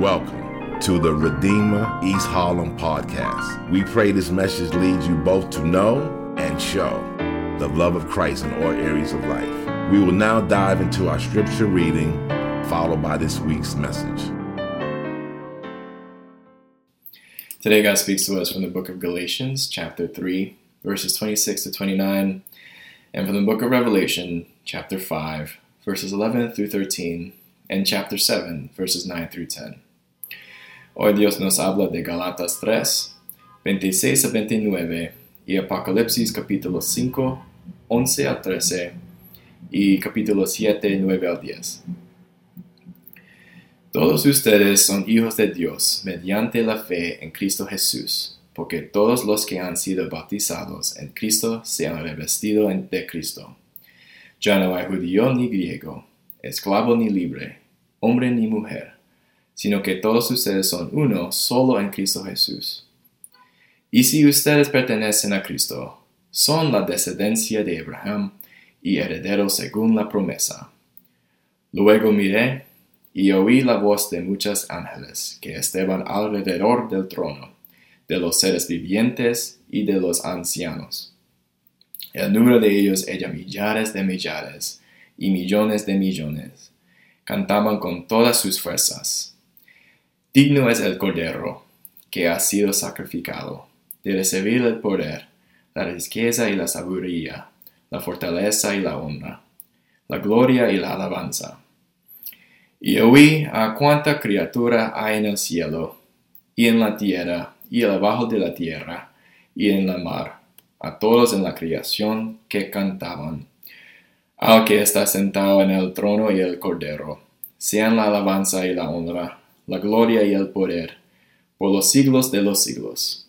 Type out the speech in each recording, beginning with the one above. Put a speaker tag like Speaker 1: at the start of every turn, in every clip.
Speaker 1: Welcome to the Redeemer East Harlem podcast. We pray this message leads you both to know and show the love of Christ in all areas of life. We will now dive into our scripture reading, followed by this week's message.
Speaker 2: Today, God speaks to us from the book of Galatians, chapter 3, verses 26 to 29, and from the book of Revelation, chapter 5, verses 11 through 13, and chapter 7, verses 9 through 10. Hoy Dios nos habla de Galatas 3, 26 a 29 y Apocalipsis capítulo 5, 11 a 13 y capítulo 7, 9 al 10. Todos ustedes son hijos de Dios mediante la fe en Cristo Jesús, porque todos los que han sido bautizados en Cristo se han revestido de Cristo. Ya no hay judío ni griego, esclavo ni libre, hombre ni mujer sino que todos ustedes son uno solo en Cristo Jesús. Y si ustedes pertenecen a Cristo, son la descendencia de Abraham y herederos según la promesa. Luego miré y oí la voz de muchos ángeles que estaban alrededor del trono, de los seres vivientes y de los ancianos. El número de ellos era millares de millares y millones de millones. Cantaban con todas sus fuerzas Digno es el Cordero, que ha sido sacrificado, de recibir el poder, la riqueza y la sabiduría, la fortaleza y la honra, la gloria y la alabanza. Y oí a cuánta criatura hay en el cielo, y en la tierra, y abajo de la tierra, y en la mar, a todos en la creación que cantaban, al que está sentado en el trono y el cordero, sean la alabanza y la honra, la gloria y el poder, por los siglos de los siglos.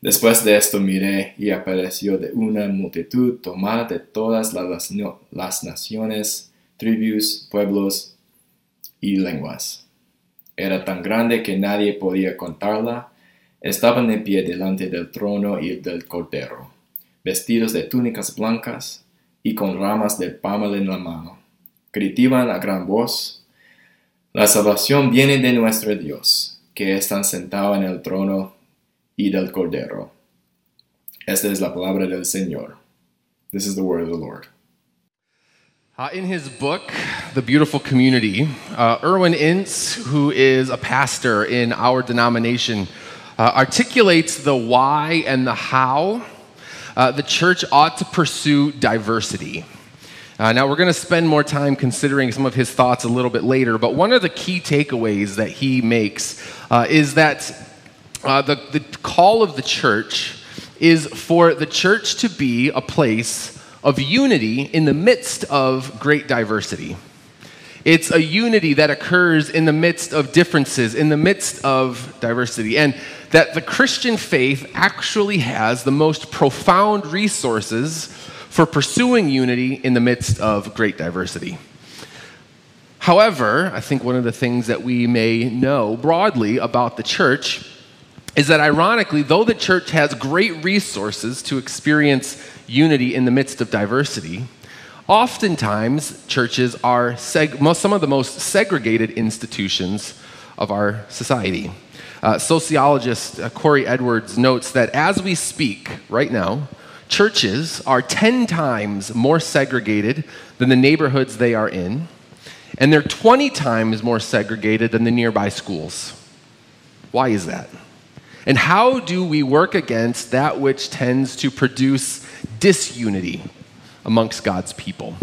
Speaker 2: Después de esto miré y apareció de una multitud tomada de todas las, las naciones, tribus, pueblos y lenguas. Era tan grande que nadie podía contarla. Estaban en pie delante del trono y del cordero, vestidos de túnicas blancas y con ramas de pámel en la mano. Gritaban a gran voz, la salvación viene de nuestro Dios, que está sentado en el trono y del Cordero. Esta es la palabra del Señor. This is the word of the Lord.
Speaker 3: Uh, in his book, The Beautiful Community, uh, Irwyn Ince, who is a pastor in our denomination, uh, articulates the why and the how uh, the church ought to pursue diversity. Uh, now, we're going to spend more time considering some of his thoughts a little bit later, but one of the key takeaways that he makes uh, is that uh, the, the call of the church is for the church to be a place of unity in the midst of great diversity. It's a unity that occurs in the midst of differences, in the midst of diversity. And that the Christian faith actually has the most profound resources for pursuing unity in the midst of great diversity. However, I think one of the things that we may know broadly about the church is that ironically, though the church has great resources to experience unity in the midst of diversity, oftentimes churches are seg- most, some of the most segregated institutions of our society. Uh, sociologist uh, Korie Edwards notes that as we speak right now, churches are 10 times more segregated than the neighborhoods they are in, and they're 20 times more segregated than the nearby schools. Why is that? And how do we work against that which tends to produce disunity amongst God's people?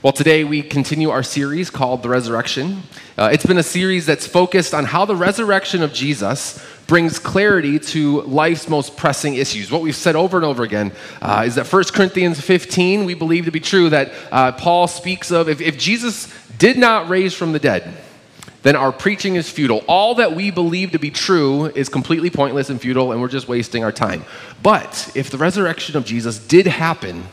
Speaker 3: Well, today we continue our series called The Resurrection. Uh, it's been a series that's focused on how the resurrection of Jesus brings clarity to life's most pressing issues. What we've said over and over again uh, is that 1 Corinthians 15, we believe to be true, that uh, Paul speaks of if, if Jesus did not raise from the dead, then our preaching is futile. All that we believe to be true is completely pointless and futile, and we're just wasting our time. But if the resurrection of Jesus did happen,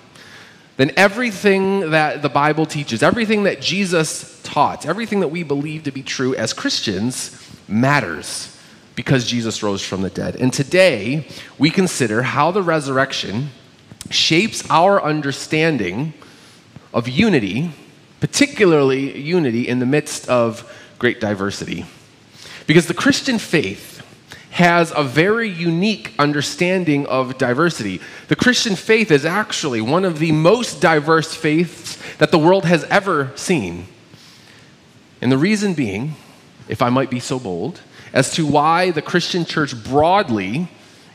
Speaker 3: then everything that the Bible teaches, everything that Jesus taught, everything that we believe to be true as Christians matters because Jesus rose from the dead. And today, we consider how the resurrection shapes our understanding of unity, particularly unity in the midst of great diversity. Because the Christian faith has a very unique understanding of diversity. The Christian faith is actually one of the most diverse faiths that the world has ever seen. And the reason being, if I might be so bold, as to why the Christian church broadly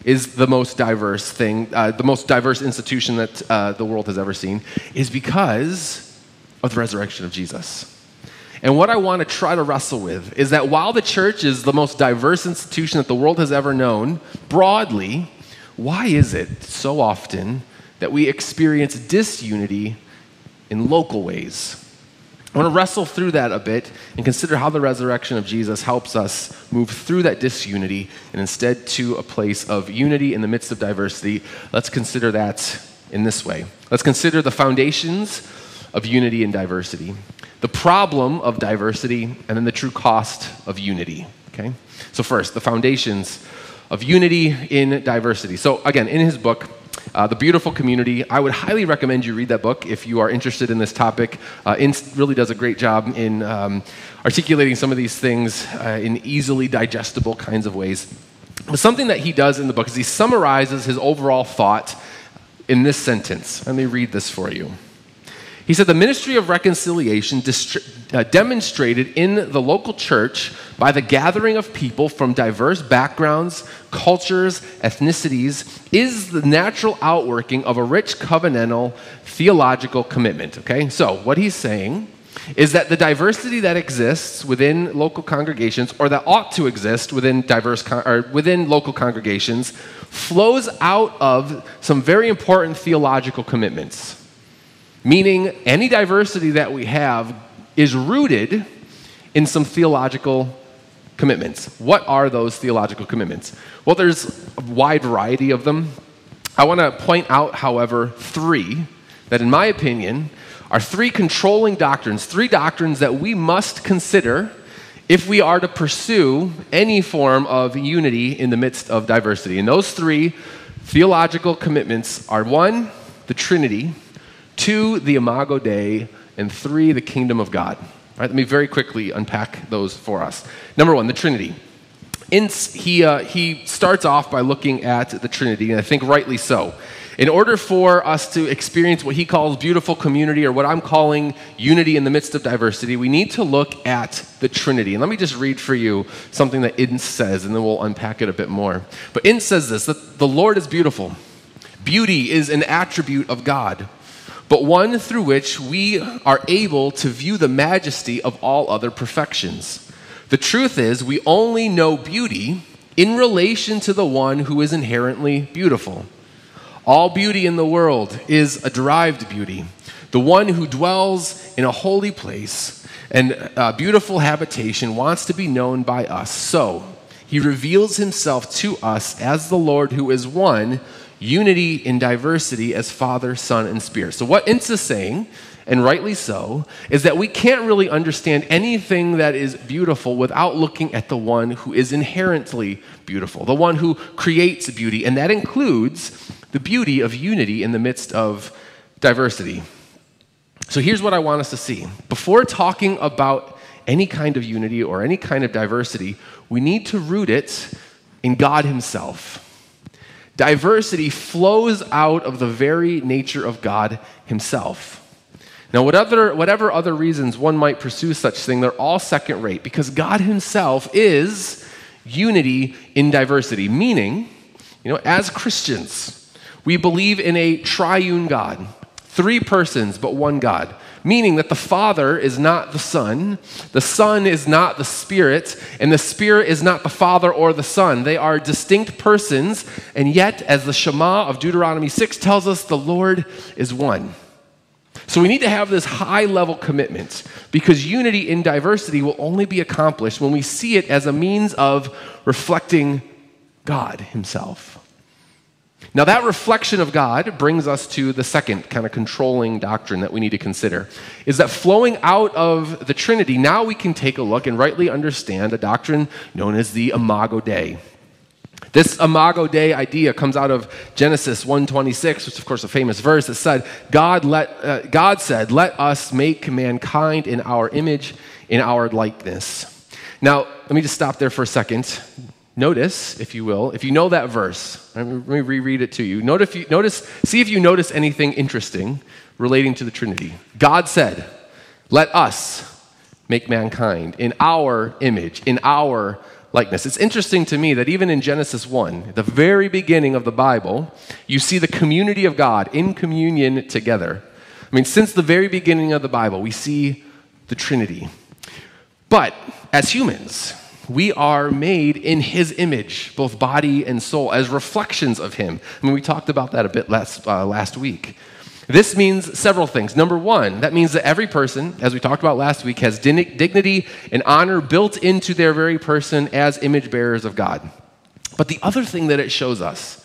Speaker 3: is the most diverse thing, uh, the most diverse institution that uh, the world has ever seen, is because of the resurrection of Jesus. And what I want to try to wrestle with is that while the church is the most diverse institution that the world has ever known, broadly, why is it so often that we experience disunity in local ways? I want to wrestle through that a bit and consider how the resurrection of Jesus helps us move through that disunity and instead to a place of unity in the midst of diversity. Let's consider that in this way. Let's consider the foundations of unity and diversity the problem of diversity, and then the true cost of unity. Okay? So, first, the foundations of unity in diversity. So, again, in his book, uh, The Beautiful Community, I would highly recommend you read that book if you are interested in this topic. Uh, Ince really does a great job in um, articulating some of these things uh, in easily digestible kinds of ways. But something that he does in the book is he summarizes his overall thought in this sentence. Let me read this for you. He said the ministry of reconciliation uh, demonstrated in the local church by the gathering of people from diverse backgrounds, cultures, ethnicities is the natural outworking of a rich covenantal theological commitment. Okay, so what he's saying is that the diversity that exists within local congregations, or that ought to exist within diverse con- or within local congregations, flows out of some very important theological commitments. Meaning, any diversity that we have is rooted in some theological commitments. What are those theological commitments? Well, there's a wide variety of them. I want to point out, however, three that, in my opinion, are three controlling doctrines, three doctrines that we must consider if we are to pursue any form of unity in the midst of diversity. And those three theological commitments are one, the Trinity two, the Imago Dei, and three, the kingdom of God. Right, let me very quickly unpack those for us. Number one, the Trinity. In, he, uh, he starts off by looking at the Trinity, and I think rightly so. In order for us to experience what he calls beautiful community, or what I'm calling unity in the midst of diversity, we need to look at the Trinity. And let me just read for you something that Ince says, and then we'll unpack it a bit more. But Ince says this that the Lord is beautiful. Beauty is an attribute of God but one through which we are able to view the majesty of all other perfections. The truth is, we only know beauty in relation to the one who is inherently beautiful. All beauty in the world is a derived beauty. The one who dwells in a holy place and a beautiful habitation wants to be known by us. So, he reveals himself to us as the Lord who is one unity in diversity as Father, Son, and Spirit. So, what Ince is saying, and rightly so, is that we can't really understand anything that is beautiful without looking at the one who is inherently beautiful, the one who creates beauty, and that includes the beauty of unity in the midst of diversity. So, here's what I want us to see. Before talking about any kind of unity or any kind of diversity, we need to root it in God Himself. Diversity flows out of the very nature of God Himself. Now, whatever, whatever other reasons one might pursue such thing, they're all second rate because God Himself is unity in diversity. Meaning, you know, as Christians, we believe in a triune God, three persons, but one God meaning that the Father is not the Son, the Son is not the Spirit, and the Spirit is not the Father or the Son. They are distinct persons, and yet, as the Shema of Deuteronomy 6 tells us, the Lord is one. So we need to have this high level commitment because unity in diversity will only be accomplished when we see it as a means of reflecting God Himself. Now, that reflection of God brings us to the second kind of controlling doctrine that we need to consider is that flowing out of the Trinity, now we can take a look and rightly understand a doctrine known as the Imago Dei. This Imago Dei idea comes out of Genesis 1:26, which is of course a famous verse that said, God, let, uh, God said, "Let us make mankind in our image, in our likeness." Now, let me just stop there for a second. Notice, if you will, if you know that verse, let me reread it to you. Notice, you, notice, see if you notice anything interesting relating to the Trinity. God said, Let us make mankind in our image, in our likeness. It's interesting to me that even in Genesis 1, the very beginning of the Bible, you see the community of God in communion together. I mean, since the very beginning of the Bible, we see the Trinity. But as humans, we are made in his image, both body and soul, as reflections of him. I mean, we talked about that a bit last, uh, last week. This means several things. Number one, that means that every person, as we talked about last week, has dignity and honor built into their very person as image bearers of God. But the other thing that it shows us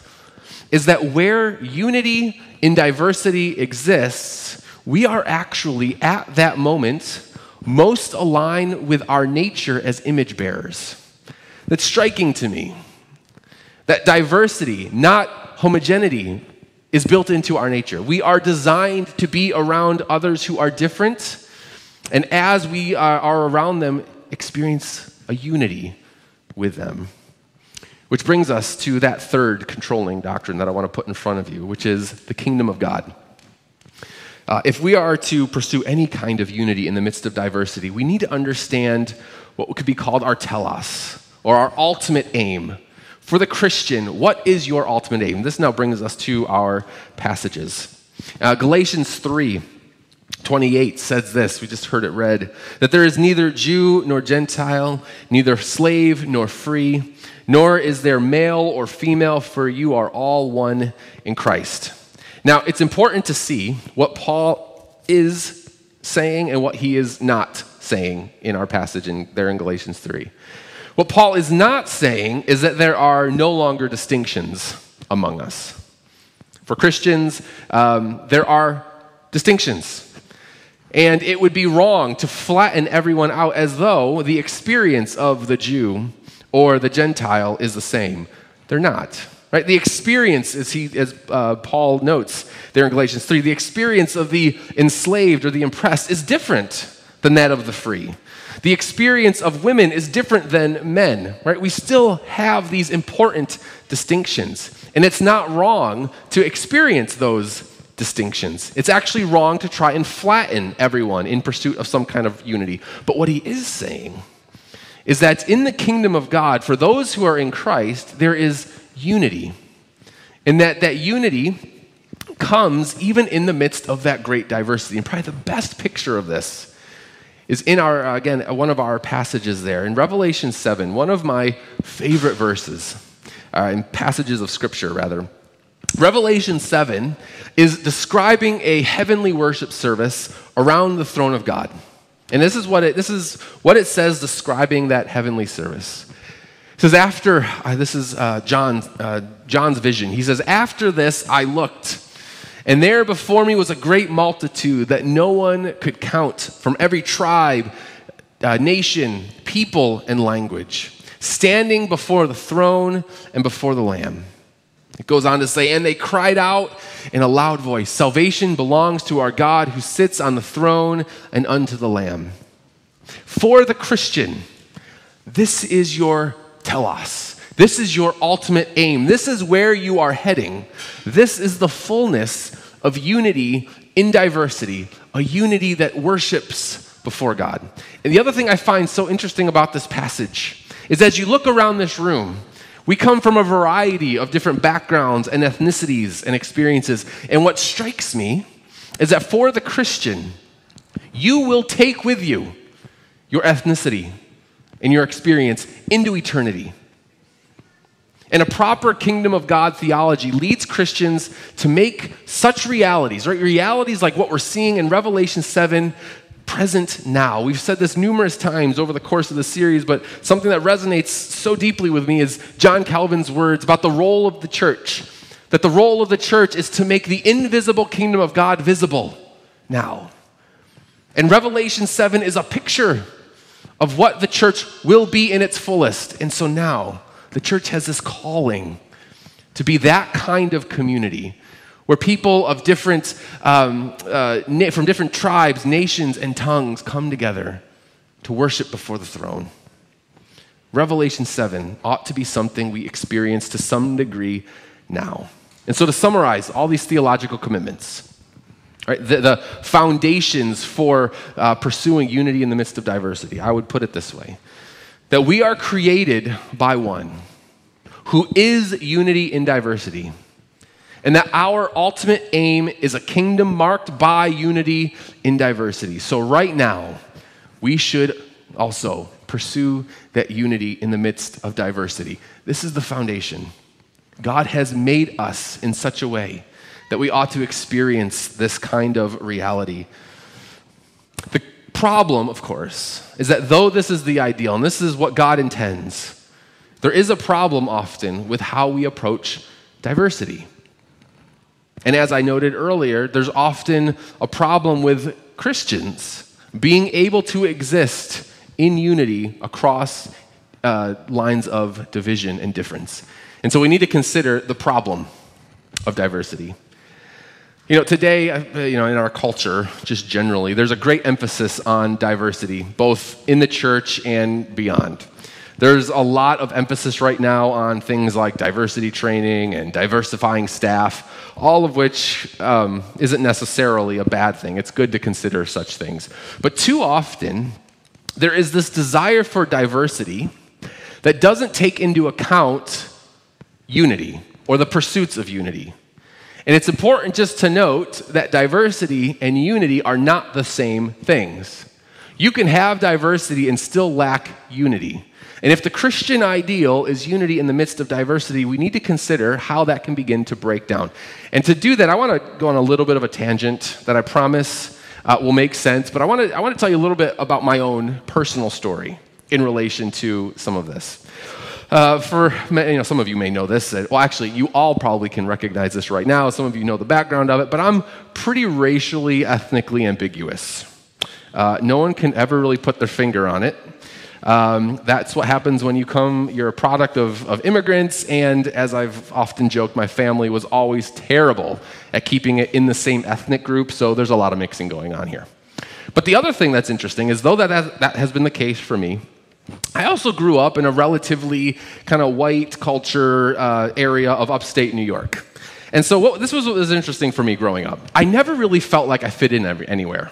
Speaker 3: is that where unity in diversity exists, we are actually at that moment most align with our nature as image bearers. That's striking to me. That diversity, not homogeneity, is built into our nature. We are designed to be around others who are different, and as we are, around them, experience a unity with them. Which brings us to that third controlling doctrine that I want to put in front of you, which is the kingdom of God. Uh, if we are to pursue any kind of unity in the midst of diversity, we need to understand what could be called our telos, or our ultimate aim. For the Christian, what is your ultimate aim? This now brings us to our passages. Uh, Galatians 3 28 says this, we just heard it read, that there is neither Jew nor Gentile, neither slave nor free, nor is there male or female, for you are all one in Christ. Now, it's important to see what Paul is saying and what he is not saying in our passage in, there in Galatians 3. What Paul is not saying is that there are no longer distinctions among us. For Christians, um, there are distinctions. And it would be wrong to flatten everyone out as though the experience of the Jew or the Gentile is the same. They're not. Right? The experience, as, he, as uh, Paul notes there in Galatians 3, the experience of the enslaved or the oppressed is different than that of the free. The experience of women is different than men, right? We still have these important distinctions. And it's not wrong to experience those distinctions. It's actually wrong to try and flatten everyone in pursuit of some kind of unity. But what he is saying is that in the kingdom of God, for those who are in Christ, there is unity. And that that unity comes even in the midst of that great diversity. And probably the best picture of this is in our, uh, again, one of our passages there. In Revelation 7, one of my favorite verses, uh, in passages of Scripture, rather. Revelation 7 is describing a heavenly worship service around the throne of God. And this is what it, this is what it says describing that heavenly service. It says, after, uh, this is uh, John, uh, John's vision. He says, After this I looked and there before me was a great multitude that no one could count from every tribe, uh, nation, people, and language, standing before the throne and before the Lamb. It goes on to say, and they cried out in a loud voice Salvation belongs to our God who sits on the throne and unto the Lamb. For the Christian, this is your telos. This is your ultimate aim. This is where you are heading. This is the fullness of unity in diversity, a unity that worships before God. And the other thing I find so interesting about this passage is as you look around this room, we come from a variety of different backgrounds and ethnicities and experiences. And what strikes me is that for the Christian, you will take with you your ethnicity and your experience into eternity. And a proper kingdom of God theology leads Christians to make such realities, right? Realities like what we're seeing in Revelation 7 present now. We've said this numerous times over the course of the series, but something that resonates so deeply with me is John Calvin's words about the role of the church. That the role of the church is to make the invisible kingdom of God visible now. And Revelation 7 is a picture of what the church will be in its fullest. And so now, the church has this calling to be that kind of community where people of different, um, uh, from different tribes, nations, and tongues come together to worship before the throne. Revelation 7 ought to be something we experience to some degree now. And so, to summarize all these theological commitments, right, the, the foundations for uh, pursuing unity in the midst of diversity, I would put it this way that we are created by one who is unity in diversity, and that our ultimate aim is a kingdom marked by unity in diversity. So, right now, we should also pursue that unity in the midst of diversity. This is the foundation. God has made us in such a way that we ought to experience this kind of reality. The problem, of course, is that though this is the ideal and this is what God intends, there is a problem often with how we approach diversity. And as I noted earlier, there's often a problem with Christians being able to exist in unity across uh, lines of division and difference. And so we need to consider the problem of diversity. You know, today, uh, you know, in our culture, just generally, there's a great emphasis on diversity, both in the church and beyond. There's a lot of emphasis right now on things like diversity training and diversifying staff, all of which um, isn't necessarily a bad thing. It's good to consider such things. But too often, there is this desire for diversity that doesn't take into account unity or the pursuits of unity. And it's important just to note that diversity and unity are not the same things. You can have diversity and still lack unity. And if the Christian ideal is unity in the midst of diversity, we need to consider how that can begin to break down. And to do that, I want to go on a little bit of a tangent that I promise uh, will make sense. But I want to I want to tell you a little bit about my own personal story in relation to some of this. Uh, for you know, some of you may know this. Well, actually, you all probably can recognize this right now. Some of you know the background of it, but I'm pretty racially, ethnically ambiguous. Uh, no one can ever really put their finger on it. Um, that's what happens when you come, you're a product of, of immigrants, and as I've often joked, my family was always terrible at keeping it in the same ethnic group, so there's a lot of mixing going on here. But the other thing that's interesting is, though that has, that has been the case for me, I also grew up in a relatively kind of white culture uh, area of upstate New York. And so what, this was what was interesting for me growing up. I never really felt like I fit in every, anywhere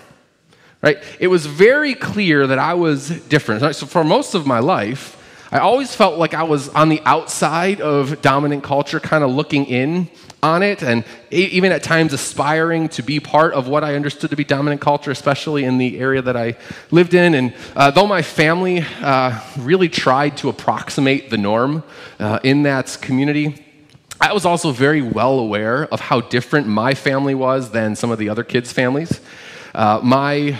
Speaker 3: right? It was very clear that I was different. Right? So for most of my life, I always felt like I was on the outside of dominant culture, kind of looking in on it, and even at times aspiring to be part of what I understood to be dominant culture, especially in the area that I lived in. And uh, though my family uh, really tried to approximate the norm uh, in that community, I was also very well aware of how different my family was than some of the other kids' families. Uh, my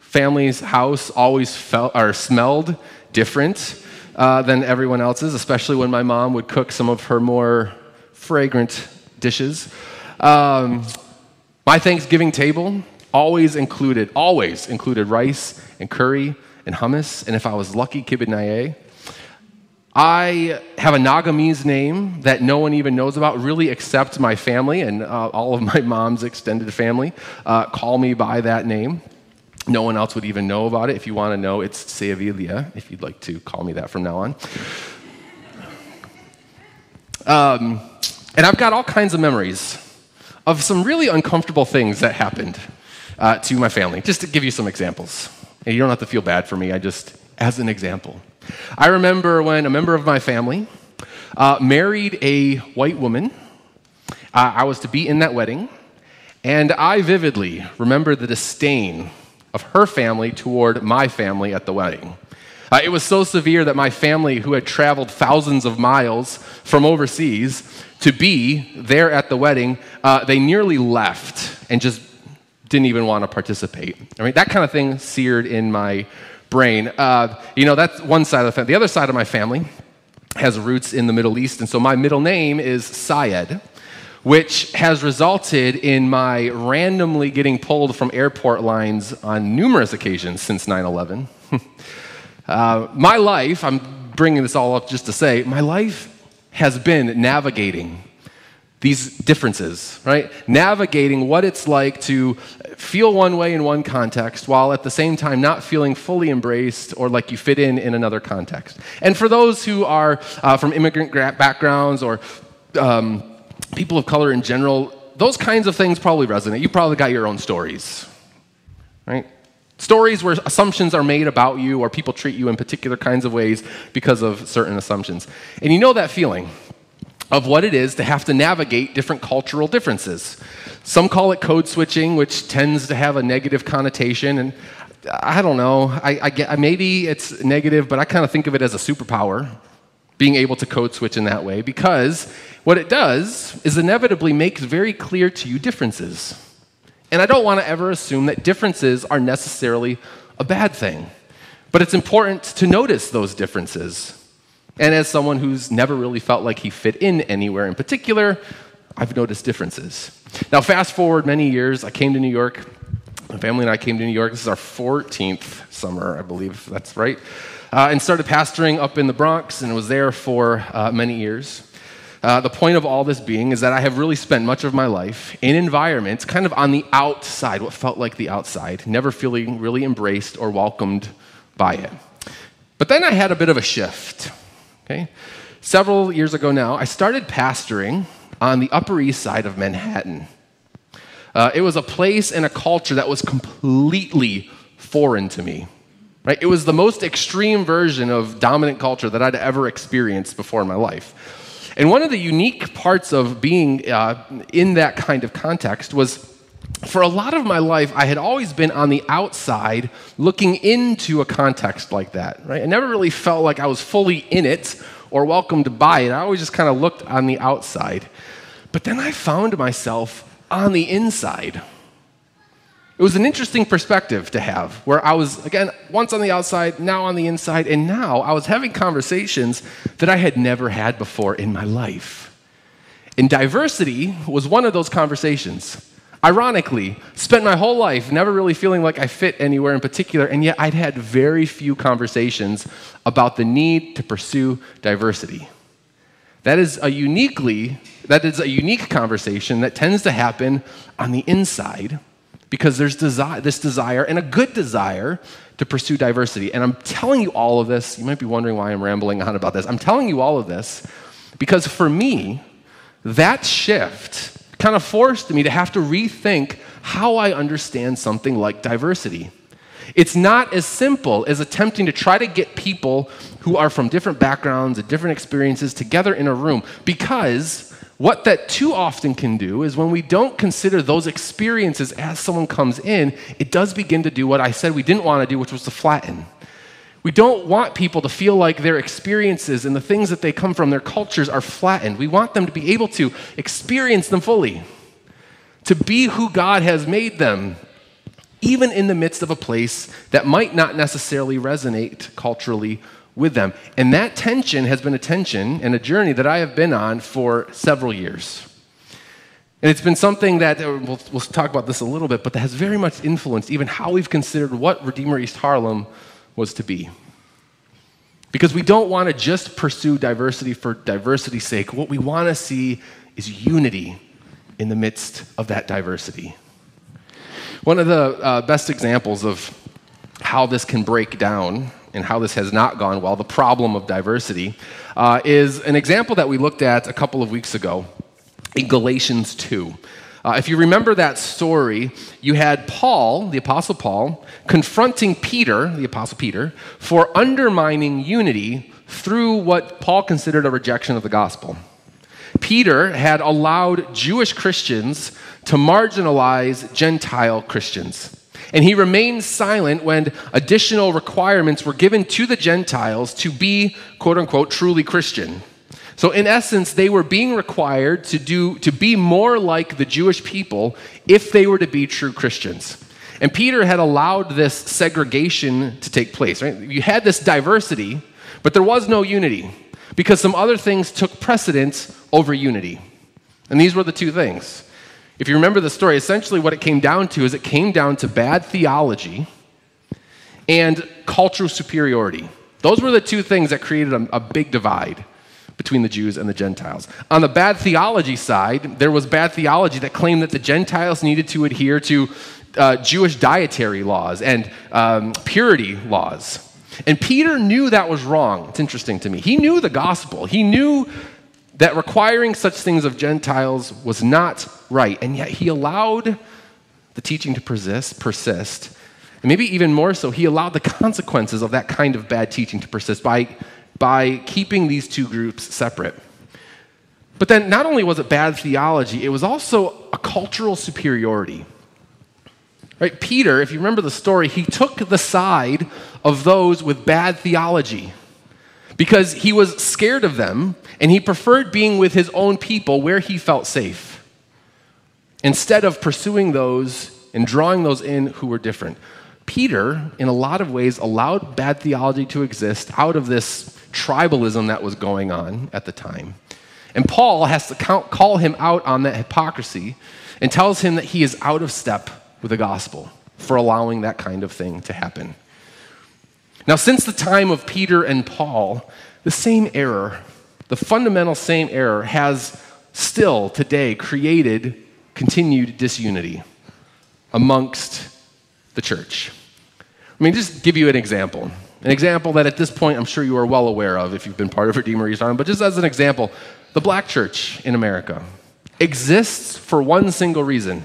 Speaker 3: family's house always felt or smelled different uh, than everyone else's, especially when my mom would cook some of her more fragrant dishes. Um, my Thanksgiving table always included, always included rice and curry and hummus, and if I was lucky, kibbeh I have a Nagamese name that no one even knows about, really, except my family and uh, all of my mom's extended family uh, call me by that name. No one else would even know about it. If you want to know, it's Seavilia, if you'd like to call me that from now on. Um, and I've got all kinds of memories of some really uncomfortable things that happened uh, to my family. Just to give you some examples. And you don't have to feel bad for me, I just, as an example. I remember when a member of my family uh, married a white woman. Uh, I was to be in that wedding, and I vividly remember the disdain of her family toward my family at the wedding. Uh, it was so severe that my family, who had traveled thousands of miles from overseas to be there at the wedding, uh, they nearly left and just didn't even want to participate. I mean, that kind of thing seared in my brain. Uh, you know, that's one side of the family. The other side of my family has roots in the Middle East, and so my middle name is Syed which has resulted in my randomly getting pulled from airport lines on numerous occasions since 9 11. uh, my life, I'm bringing this all up just to say, my life has been navigating these differences, right? Navigating what it's like to feel one way in one context while at the same time not feeling fully embraced or like you fit in in another context. And for those who are uh, from immigrant backgrounds or um, people of color in general, those kinds of things probably resonate. You probably got your own stories, right? Stories where assumptions are made about you or people treat you in particular kinds of ways because of certain assumptions. And you know that feeling of what it is to have to navigate different cultural differences. Some call it code switching, which tends to have a negative connotation. And I don't know, I, I get, maybe it's negative, but I kind of think of it as a superpower, being able to code switch in that way, because what it does is inevitably makes very clear to you differences. And I don't want to ever assume that differences are necessarily a bad thing. But it's important to notice those differences and as someone who's never really felt like he fit in anywhere in particular, I've noticed differences. Now, fast forward many years, I came to New York. My family and I came to New York. This is our 14th summer, I believe that's right. Uh, and started pastoring up in the Bronx and was there for uh, many years. Uh, the point of all this being is that I have really spent much of my life in environments kind of on the outside, what felt like the outside, never feeling really embraced or welcomed by it. But then I had a bit of a shift. Okay? Several years ago now, I started pastoring on the Upper East Side of Manhattan. Uh, it was a place and a culture that was completely foreign to me. Right? It was the most extreme version of dominant culture that I'd ever experienced before in my life. And one of the unique parts of being uh, in that kind of context was for a lot of my life, I had always been on the outside looking into a context like that, right? I never really felt like I was fully in it or welcomed by it. I always just kind of looked on the outside. But then I found myself on the inside. It was an interesting perspective to have, where I was, again, once on the outside, now on the inside, and now I was having conversations that I had never had before in my life. And diversity was one of those conversations. Ironically, spent my whole life never really feeling like I fit anywhere in particular, and yet I'd had very few conversations about the need to pursue diversity. That is a uniquely that is a unique conversation that tends to happen on the inside because there's desi- this desire and a good desire to pursue diversity. And I'm telling you all of this. You might be wondering why I'm rambling on about this. I'm telling you all of this because for me, that shift kind of forced me to have to rethink how I understand something like diversity. It's not as simple as attempting to try to get people who are from different backgrounds and different experiences together in a room because what that too often can do is when we don't consider those experiences as someone comes in, it does begin to do what I said we didn't want to do, which was to flatten. We don't want people to feel like their experiences and the things that they come from, their cultures, are flattened. We want them to be able to experience them fully, to be who God has made them, even in the midst of a place that might not necessarily resonate culturally with them. And that tension has been a tension and a journey that I have been on for several years. And it's been something that, uh, we'll, we'll talk about this a little bit, but that has very much influenced even how we've considered what Redeemer East Harlem was to be. Because we don't want to just pursue diversity for diversity's sake. What we want to see is unity in the midst of that diversity. One of the uh, best examples of how this can break down and how this has not gone well, the problem of diversity, uh, is an example that we looked at a couple of weeks ago in Galatians 2. Uh, if you remember that story, you had Paul, the Apostle Paul, confronting Peter, the Apostle Peter, for undermining unity through what Paul considered a rejection of the gospel. Peter had allowed Jewish Christians to marginalize Gentile Christians. And he remained silent when additional requirements were given to the Gentiles to be, quote unquote, truly Christian. So in essence, they were being required to do to be more like the Jewish people if they were to be true Christians. And Peter had allowed this segregation to take place, right? You had this diversity, but there was no unity because some other things took precedence over unity. And these were the two things. If you remember the story, essentially what it came down to is it came down to bad theology and cultural superiority. Those were the two things that created a, a big divide between the Jews and the Gentiles. On the bad theology side, there was bad theology that claimed that the Gentiles needed to adhere to uh, Jewish dietary laws and um, purity laws. And Peter knew that was wrong. It's interesting to me. He knew the gospel, he knew that requiring such things of Gentiles was not right, and yet he allowed the teaching to persist, persist. And maybe even more so, he allowed the consequences of that kind of bad teaching to persist by, by keeping these two groups separate. But then, not only was it bad theology, it was also a cultural superiority. Right? Peter, if you remember the story, he took the side of those with bad theology because he was scared of them and he preferred being with his own people where he felt safe instead of pursuing those and drawing those in who were different. Peter, in a lot of ways, allowed bad theology to exist out of this tribalism that was going on at the time. And Paul has to count, call him out on that hypocrisy and tells him that he is out of step with the gospel for allowing that kind of thing to happen. Now, since the time of Peter and Paul, the same error, the fundamental same error, has still today created continued disunity amongst the church. I mean, just give you an example. An example that at this point I'm sure you are well aware of if you've been part of Redeemer East Harlem, but just as an example, the black church in America exists for one single reason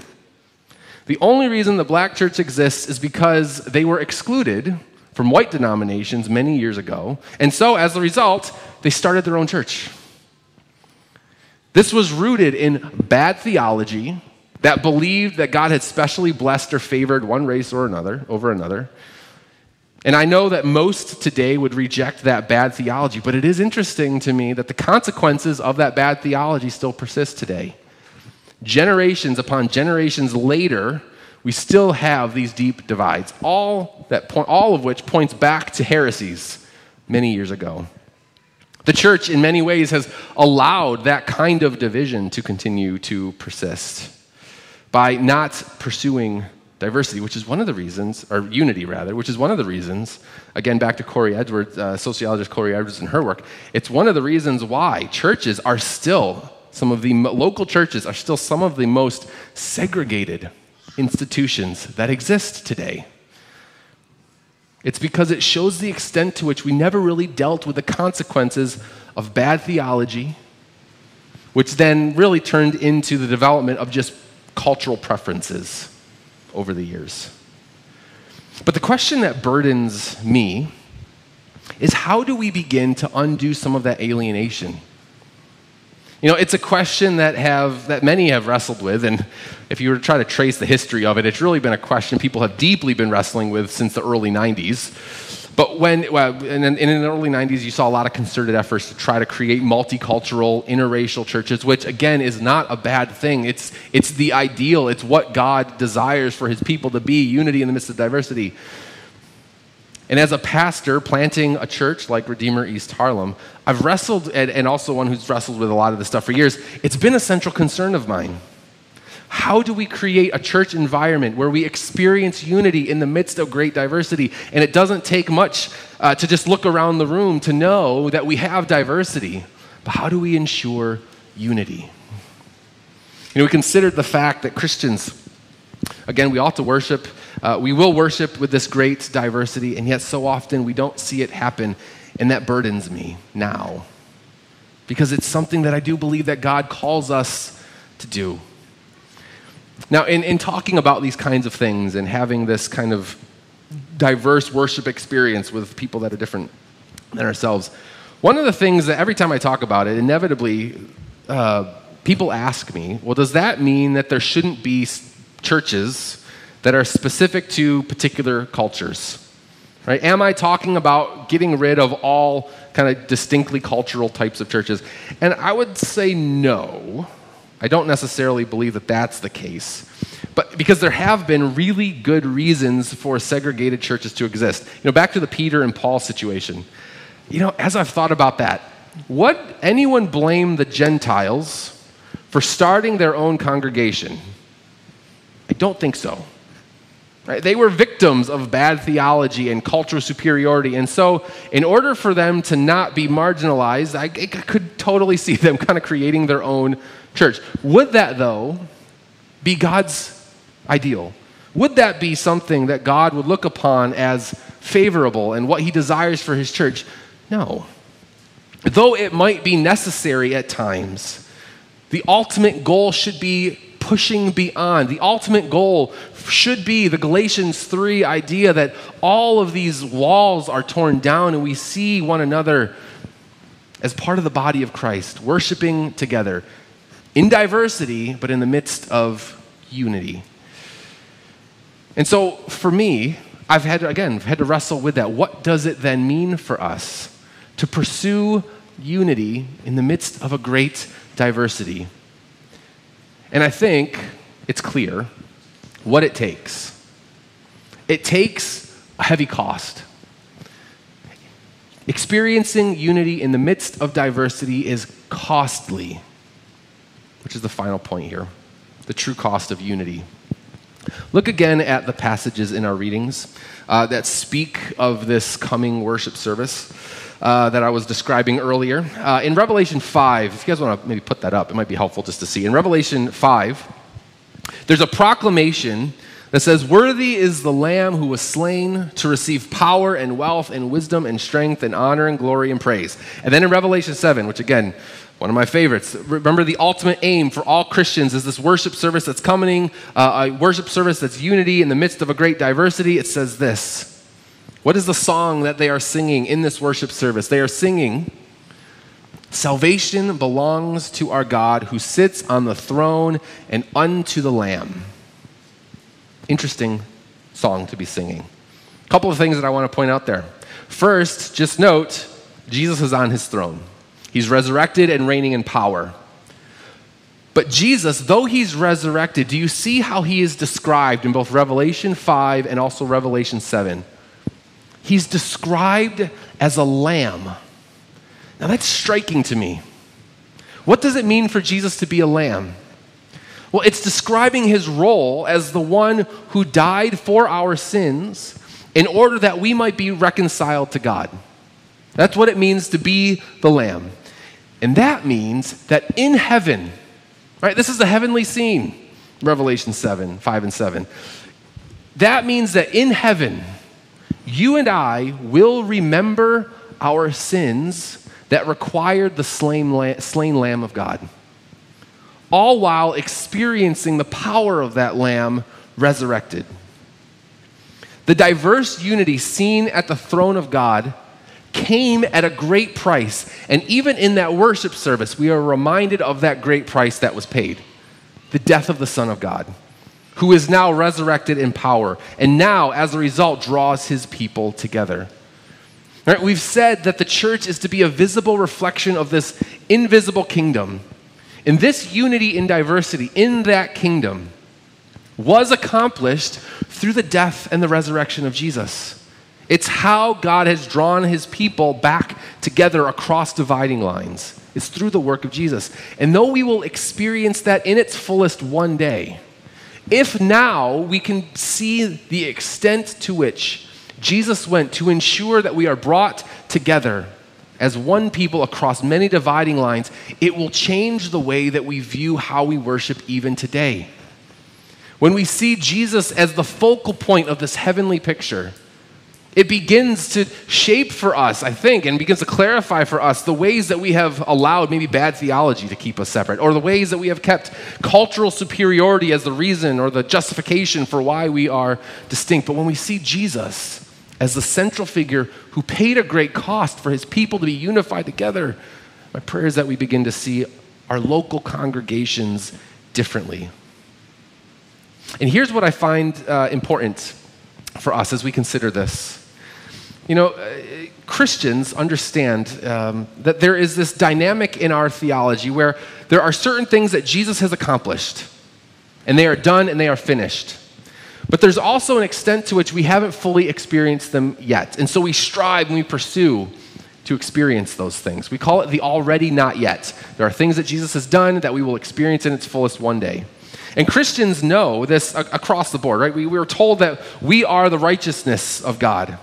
Speaker 3: the only reason the black church exists is because they were excluded from white denominations many years ago. And so, as a result, they started their own church. This was rooted in bad theology that believed that God had specially blessed or favored one race or another over another. And I know that most today would reject that bad theology, but it is interesting to me that the consequences of that bad theology still persist today generations upon generations later, we still have these deep divides, all, that point, all of which points back to heresies many years ago. The church, in many ways, has allowed that kind of division to continue to persist by not pursuing diversity, which is one of the reasons, or unity rather, which is one of the reasons, again, back to Korie Edwards, uh, sociologist Korie Edwards and her work, it's one of the reasons why churches are still some of the local churches are still some of the most segregated institutions that exist today. It's because it shows the extent to which we never really dealt with the consequences of bad theology, which then really turned into the development of just cultural preferences over the years. But the question that burdens me is how do we begin to undo some of that alienation? You know, it's a question that have that many have wrestled with, and if you were to try to trace the history of it, it's really been a question people have deeply been wrestling with since the early 90s. But when, well, in, in, the early 90s, you saw a lot of concerted efforts to try to create multicultural, interracial churches, which again is not a bad thing. It's, it's the ideal, it's what God desires for his people to be unity in the midst of diversity. And as a pastor planting a church like Redeemer East Harlem, I've wrestled, and, and also one who's wrestled with a lot of this stuff for years, it's been a central concern of mine. How do we create a church environment where we experience unity in the midst of great diversity? And it doesn't take much uh, to just look around the room to know that we have diversity. But how do we ensure unity? You know, we considered the fact that Christians, again, we ought to worship uh, we will worship with this great diversity, and yet so often we don't see it happen, and that burdens me now. Because it's something that I do believe that God calls us to do. Now, in, in talking about these kinds of things and having this kind of diverse worship experience with people that are different than ourselves, one of the things that every time I talk about it, inevitably uh, people ask me, well, does that mean that there shouldn't be churches that are specific to particular cultures. Right? Am I talking about getting rid of all kind of distinctly cultural types of churches? And I would say no. I don't necessarily believe that that's the case. But because there have been really good reasons for segregated churches to exist. You know, back to the Peter and Paul situation. You know, as I've thought about that, would anyone blame the Gentiles for starting their own congregation? I don't think so. Right? They were victims of bad theology and cultural superiority. And so, in order for them to not be marginalized, I, I could totally see them kind of creating their own church. Would that, though, be God's ideal? Would that be something that God would look upon as favorable and what he desires for his church? No. Though it might be necessary at times, the ultimate goal should be pushing beyond. The ultimate goal should be the Galatians 3 idea that all of these walls are torn down and we see one another as part of the body of Christ, worshiping together in diversity, but in the midst of unity. And so for me, I've had again, had to wrestle with that. What does it then mean for us to pursue unity in the midst of a great diversity? And I think it's clear what it takes. It takes a heavy cost. Experiencing unity in the midst of diversity is costly, which is the final point here the true cost of unity. Look again at the passages in our readings uh, that speak of this coming worship service uh, that I was describing earlier. Uh, in Revelation 5, if you guys want to maybe put that up, it might be helpful just to see. In Revelation 5, there's a proclamation that says, Worthy is the Lamb who was slain to receive power and wealth and wisdom and strength and honor and glory and praise. And then in Revelation 7, which again, one of my favorites. Remember, the ultimate aim for all Christians is this worship service that's coming, uh, a worship service that's unity in the midst of a great diversity. It says this What is the song that they are singing in this worship service? They are singing, Salvation belongs to our God who sits on the throne and unto the Lamb. Interesting song to be singing. A couple of things that I want to point out there. First, just note Jesus is on his throne. He's resurrected and reigning in power. But Jesus, though he's resurrected, do you see how he is described in both Revelation 5 and also Revelation 7? He's described as a lamb. Now that's striking to me. What does it mean for Jesus to be a lamb? Well, it's describing his role as the one who died for our sins in order that we might be reconciled to God. That's what it means to be the lamb. And that means that in heaven, right, this is a heavenly scene, Revelation 7, 5 and 7. That means that in heaven, you and I will remember our sins that required the slain, Lamb of God, all while experiencing the power of that Lamb resurrected. The diverse unity seen at the throne of God came at a great price. And even in that worship service, we are reminded of that great price that was paid the death of the Son of God, who is now resurrected in power, and now, as a result, draws his people together. Right, we've said that the church is to be a visible reflection of this invisible kingdom. And this unity in diversity in that kingdom was accomplished through the death and the resurrection of Jesus. It's how God has drawn his people back together across dividing lines. It's through the work of Jesus. And though we will experience that in its fullest one day, if now we can see the extent to which Jesus went to ensure that we are brought together as one people across many dividing lines, it will change the way that we view how we worship even today. When we see Jesus as the focal point of this heavenly picture, it begins to shape for us, I think, and begins to clarify for us the ways that we have allowed maybe bad theology to keep us separate, or the ways that we have kept cultural superiority as the reason or the justification for why we are distinct. But when we see Jesus as the central figure who paid a great cost for his people to be unified together, my prayer is that we begin to see our local congregations differently. And here's what I find uh, important for us as we consider this. You know, uh, Christians understand um, that there is this dynamic in our theology where there are certain things that Jesus has accomplished, and they are done and they are finished. But there's also an extent to which we haven't fully experienced them yet. And so we strive and we pursue to experience those things. We call it the already not yet. There are things that Jesus has done that we will experience in its fullest one day. And Christians know this across the board, right? We, we were told that we are the righteousness of God.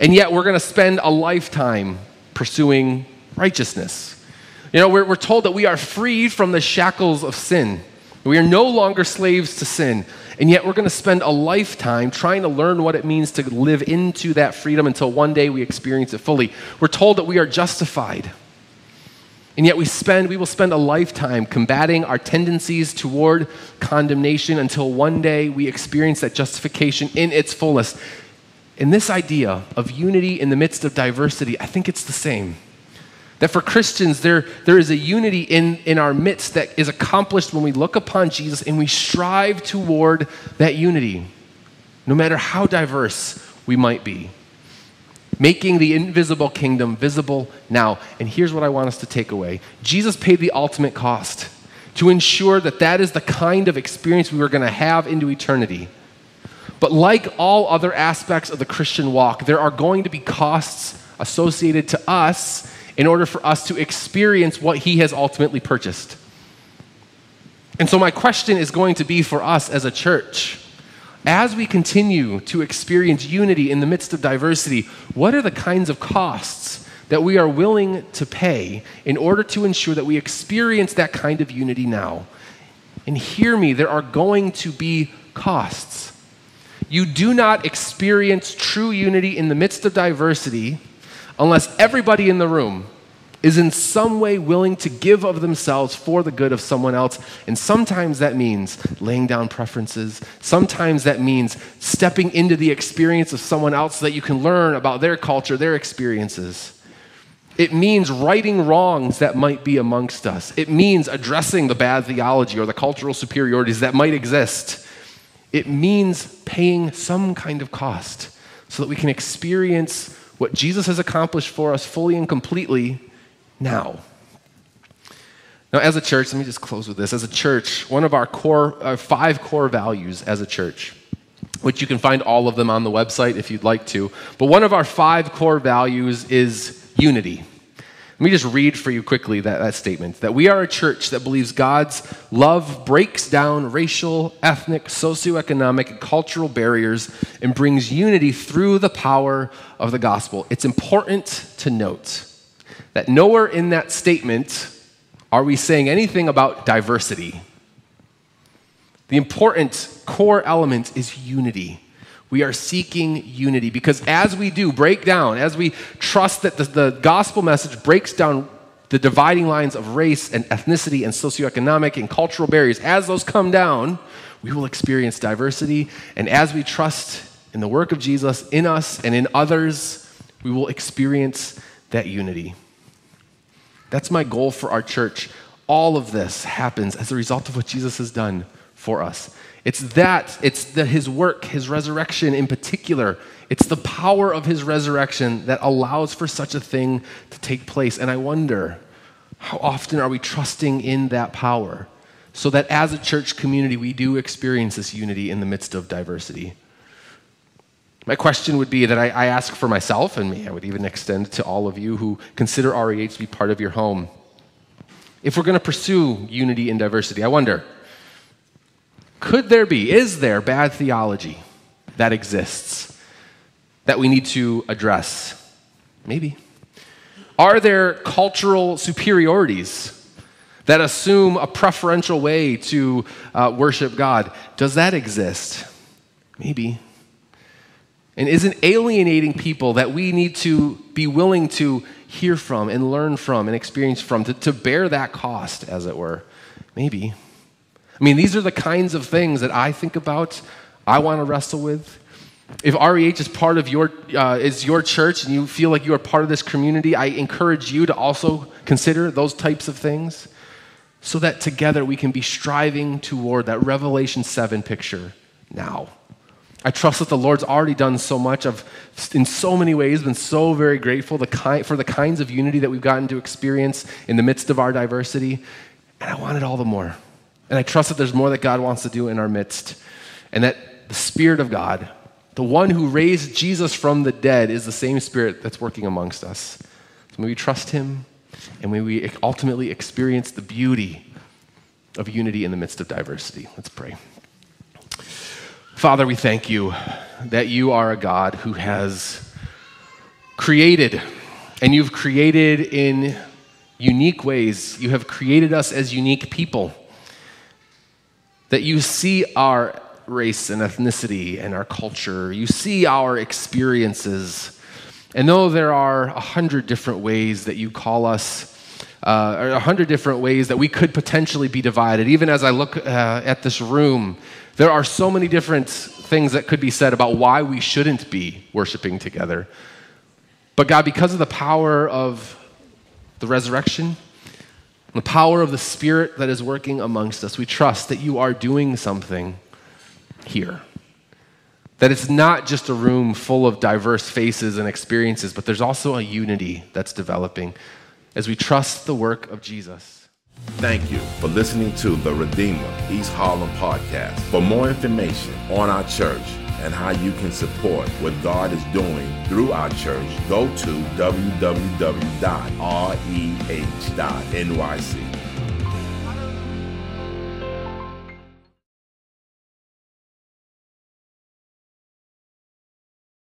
Speaker 3: And yet we're going to spend a lifetime pursuing righteousness. You know, we're, we're told that we are freed from the shackles of sin. We are no longer slaves to sin. And yet we're going to spend a lifetime trying to learn what it means to live into that freedom until one day we experience it fully. We're told that we are justified. And yet we spend we will spend a lifetime combating our tendencies toward condemnation until one day we experience that justification in its fullness. In this idea of unity in the midst of diversity, I think it's the same. That for Christians, there, there is a unity in, in our midst that is accomplished when we look upon Jesus and we strive toward that unity, no matter how diverse we might be. Making the invisible kingdom visible now. And here's what I want us to take away Jesus paid the ultimate cost to ensure that that is the kind of experience we were going to have into eternity. But like all other aspects of the Christian walk, there are going to be costs associated to us in order for us to experience what He has ultimately purchased. And so, my question is going to be for us as a church as we continue to experience unity in the midst of diversity, what are the kinds of costs that we are willing to pay in order to ensure that we experience that kind of unity now? And hear me, there are going to be costs. You do not experience true unity in the midst of diversity unless everybody in the room is in some way willing to give of themselves for the good of someone else. And sometimes that means laying down preferences. Sometimes that means stepping into the experience of someone else so that you can learn about their culture, their experiences. It means righting wrongs that might be amongst us. It means addressing the bad theology or the cultural superiorities that might exist. It means paying some kind of cost so that we can experience what Jesus has accomplished for us fully and completely now. Now, as a church, let me just close with this. As a church, one of our core, our five core values as a church, which you can find all of them on the website if you'd like to, but one of our five core values is unity. Let me just read for you quickly that, that statement that we are a church that believes God's love breaks down racial, ethnic, socioeconomic, and cultural barriers and brings unity through the power of the gospel. It's important to note that nowhere in that statement are we saying anything about diversity. The important core element is unity. We are seeking unity because as we do break down, as we trust that the, the, gospel message breaks down the dividing lines of race and ethnicity and socioeconomic and cultural barriers, as those come down, we will experience diversity. And as we trust in the work of Jesus in us and in others, we will experience that unity. That's my goal for our church. All of this happens as a result of what Jesus has done for us. It's that, it's the, his work, his resurrection in particular. It's the power of his resurrection that allows for such a thing to take place. And I wonder, how often are we trusting in that power so that as a church community we do experience this unity in the midst of diversity? My question would be that I, I ask for myself, and me, I would even extend to all of you who consider REH to be part of your home. If we're going to pursue unity and diversity, I wonder could there be, is there bad theology that exists that we need to address? Maybe. Are there cultural superiorities that assume a preferential way to uh, worship God? Does that exist? Maybe and isn't alienating people that we need to be willing to hear from and learn from and experience from, to, to bear that cost, as it were? Maybe. I mean, these are the kinds of things that I think about, I want to wrestle with. If REH is part of your, uh, is your church and you feel like you are part of this community, I encourage you to also consider those types of things so that together we can be striving toward that Revelation 7 picture now. I trust that the Lord's already done so much. I've, in so many ways, been so very grateful the ki- for the kinds of unity that we've gotten to experience in the midst of our diversity. And I want it all the more. And I trust that there's more that God wants to do in our midst. And that the Spirit of God, the one who raised Jesus from the dead, is the same Spirit that's working amongst us. So may we trust Him and may we ultimately experience the beauty of unity in the midst of diversity. Let's pray. Father, we thank you that you are a God who has created, and you've created in unique ways. You have created us as unique people. That you see our race and ethnicity and our culture, you see our experiences. And though there are a hundred different ways that you call us, uh, a hundred different ways that we could potentially be divided, even as I look uh, at this room, there are so many different things that could be said about why we shouldn't be worshiping together. But God, because of the power of the resurrection, the power of the Spirit that is working amongst us, we trust that you are doing something here. That it's not just a room full of diverse faces and experiences, but there's also a unity that's developing as we trust the work of Jesus.
Speaker 1: Thank you for listening to the Redeemer East Harlem podcast. For more information on our church and how you can support what God is doing through our church, go to www.reh.nyc.